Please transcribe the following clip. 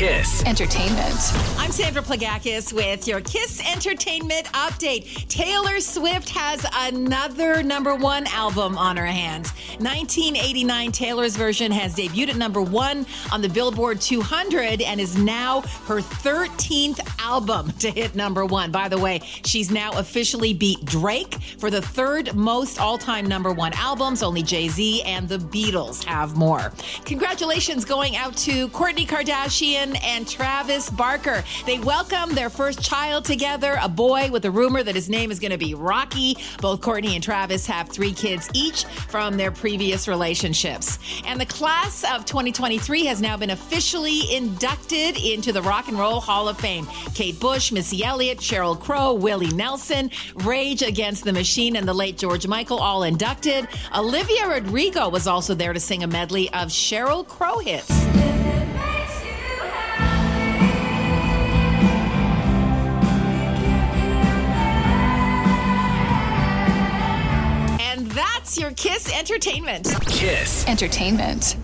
Kiss. Entertainment. I'm Sandra Plagakis with your Kiss Entertainment update. Taylor Swift has another number one album on her hands. 1989 Taylor's version has debuted at number one on the Billboard 200 and is now her 13th album to hit number one. By the way, she's now officially beat Drake for the third most all time number one albums. Only Jay Z and the Beatles have more. Congratulations going out to Kourtney Kardashian and Travis Barker. They welcome their first child together, a boy with a rumor that his name is going to be Rocky. Both Kourtney and Travis have three kids each from their previous relationships. And the class of 2023 has now been officially inducted into the Rock and Roll Hall of Fame. Kate Bush, Missy Elliott, Sheryl Crow, Willie Nelson, Rage Against the Machine, and the late George Michael all inducted. Olivia Rodrigo was also there to sing a medley of Sheryl Crow hits. That's your Kiss Entertainment. Kiss. Entertainment.